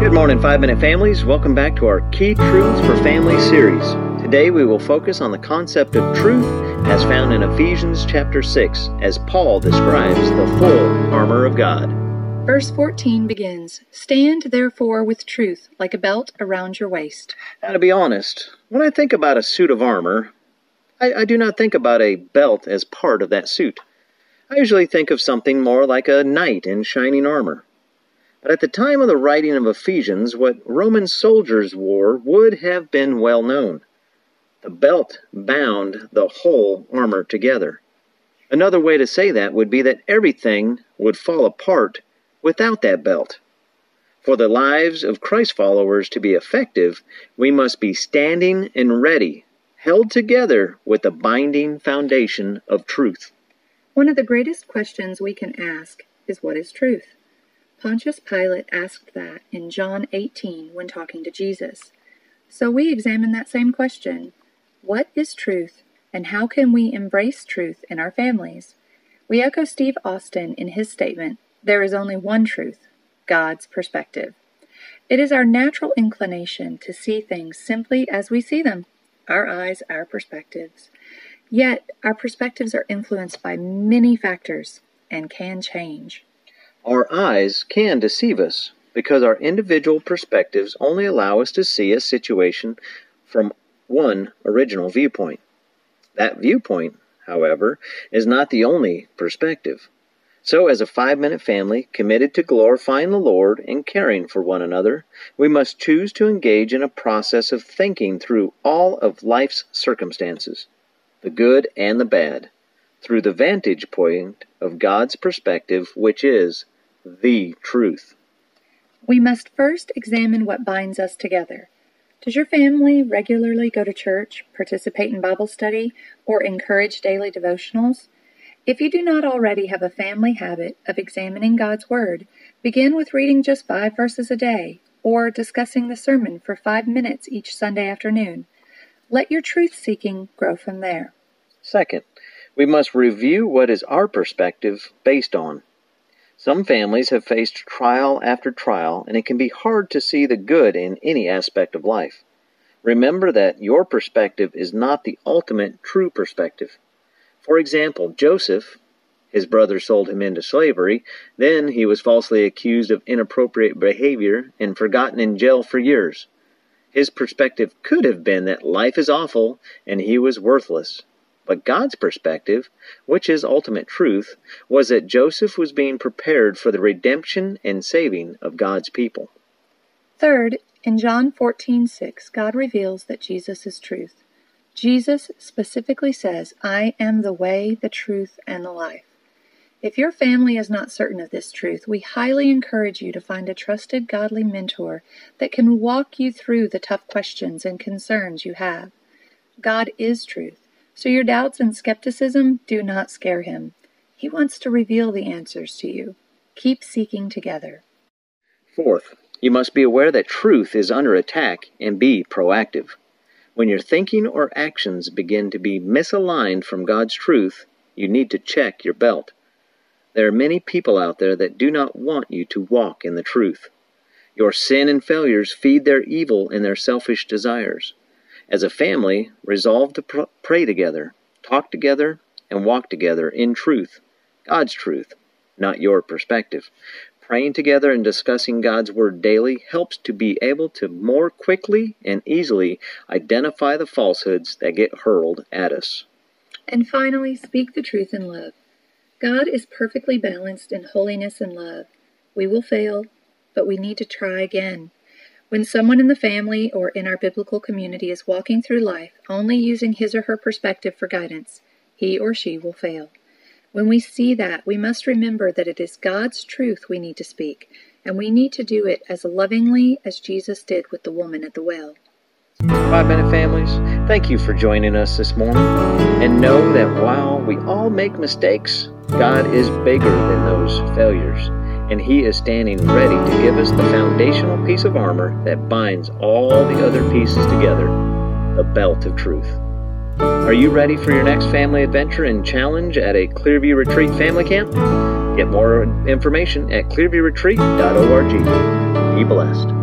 Good morning, Five Minute Families. Welcome back to our Key Truths for Families series. Today we will focus on the concept of truth as found in Ephesians chapter 6, as Paul describes the full armor of God. Verse 14 begins Stand therefore with truth like a belt around your waist. Now, to be honest, when I think about a suit of armor, I, I do not think about a belt as part of that suit. I usually think of something more like a knight in shining armor. But at the time of the writing of Ephesians, what Roman soldiers wore would have been well known. The belt bound the whole armor together. Another way to say that would be that everything would fall apart without that belt. For the lives of Christ followers to be effective, we must be standing and ready, held together with the binding foundation of truth. One of the greatest questions we can ask is what is truth? Pontius Pilate asked that in John 18 when talking to Jesus. So we examine that same question What is truth, and how can we embrace truth in our families? We echo Steve Austin in his statement There is only one truth God's perspective. It is our natural inclination to see things simply as we see them our eyes, our perspectives. Yet, our perspectives are influenced by many factors and can change. Our eyes can deceive us because our individual perspectives only allow us to see a situation from one original viewpoint. That viewpoint, however, is not the only perspective. So, as a five minute family committed to glorifying the Lord and caring for one another, we must choose to engage in a process of thinking through all of life's circumstances, the good and the bad, through the vantage point of God's perspective, which is the truth. We must first examine what binds us together. Does your family regularly go to church, participate in Bible study, or encourage daily devotionals? If you do not already have a family habit of examining God's Word, begin with reading just five verses a day or discussing the sermon for five minutes each Sunday afternoon. Let your truth seeking grow from there. Second, we must review what is our perspective based on. Some families have faced trial after trial, and it can be hard to see the good in any aspect of life. Remember that your perspective is not the ultimate true perspective. For example, Joseph, his brothers sold him into slavery, then he was falsely accused of inappropriate behavior and forgotten in jail for years. His perspective could have been that life is awful and he was worthless. But God's perspective, which is ultimate truth, was that Joseph was being prepared for the redemption and saving of God's people. Third, in John 14:6, God reveals that Jesus is truth. Jesus specifically says, "I am the way, the truth, and the life." If your family is not certain of this truth, we highly encourage you to find a trusted godly mentor that can walk you through the tough questions and concerns you have. God is truth. So your doubts and skepticism do not scare him. He wants to reveal the answers to you. Keep seeking together. Fourth, you must be aware that truth is under attack and be proactive. When your thinking or actions begin to be misaligned from God's truth, you need to check your belt. There are many people out there that do not want you to walk in the truth. Your sin and failures feed their evil and their selfish desires. As a family, resolve to pr- pray together, talk together, and walk together in truth, God's truth, not your perspective. Praying together and discussing God's Word daily helps to be able to more quickly and easily identify the falsehoods that get hurled at us. And finally, speak the truth in love. God is perfectly balanced in holiness and love. We will fail, but we need to try again. When someone in the family or in our biblical community is walking through life only using his or her perspective for guidance, he or she will fail. When we see that, we must remember that it is God's truth we need to speak, and we need to do it as lovingly as Jesus did with the woman at the well. Five Minute Families, thank you for joining us this morning. And know that while we all make mistakes, God is bigger than those failures and He is standing ready to give us the foundational piece of armor that binds all the other pieces together the belt of truth. Are you ready for your next family adventure and challenge at a Clearview Retreat family camp? Get more information at clearviewretreat.org. Be blessed.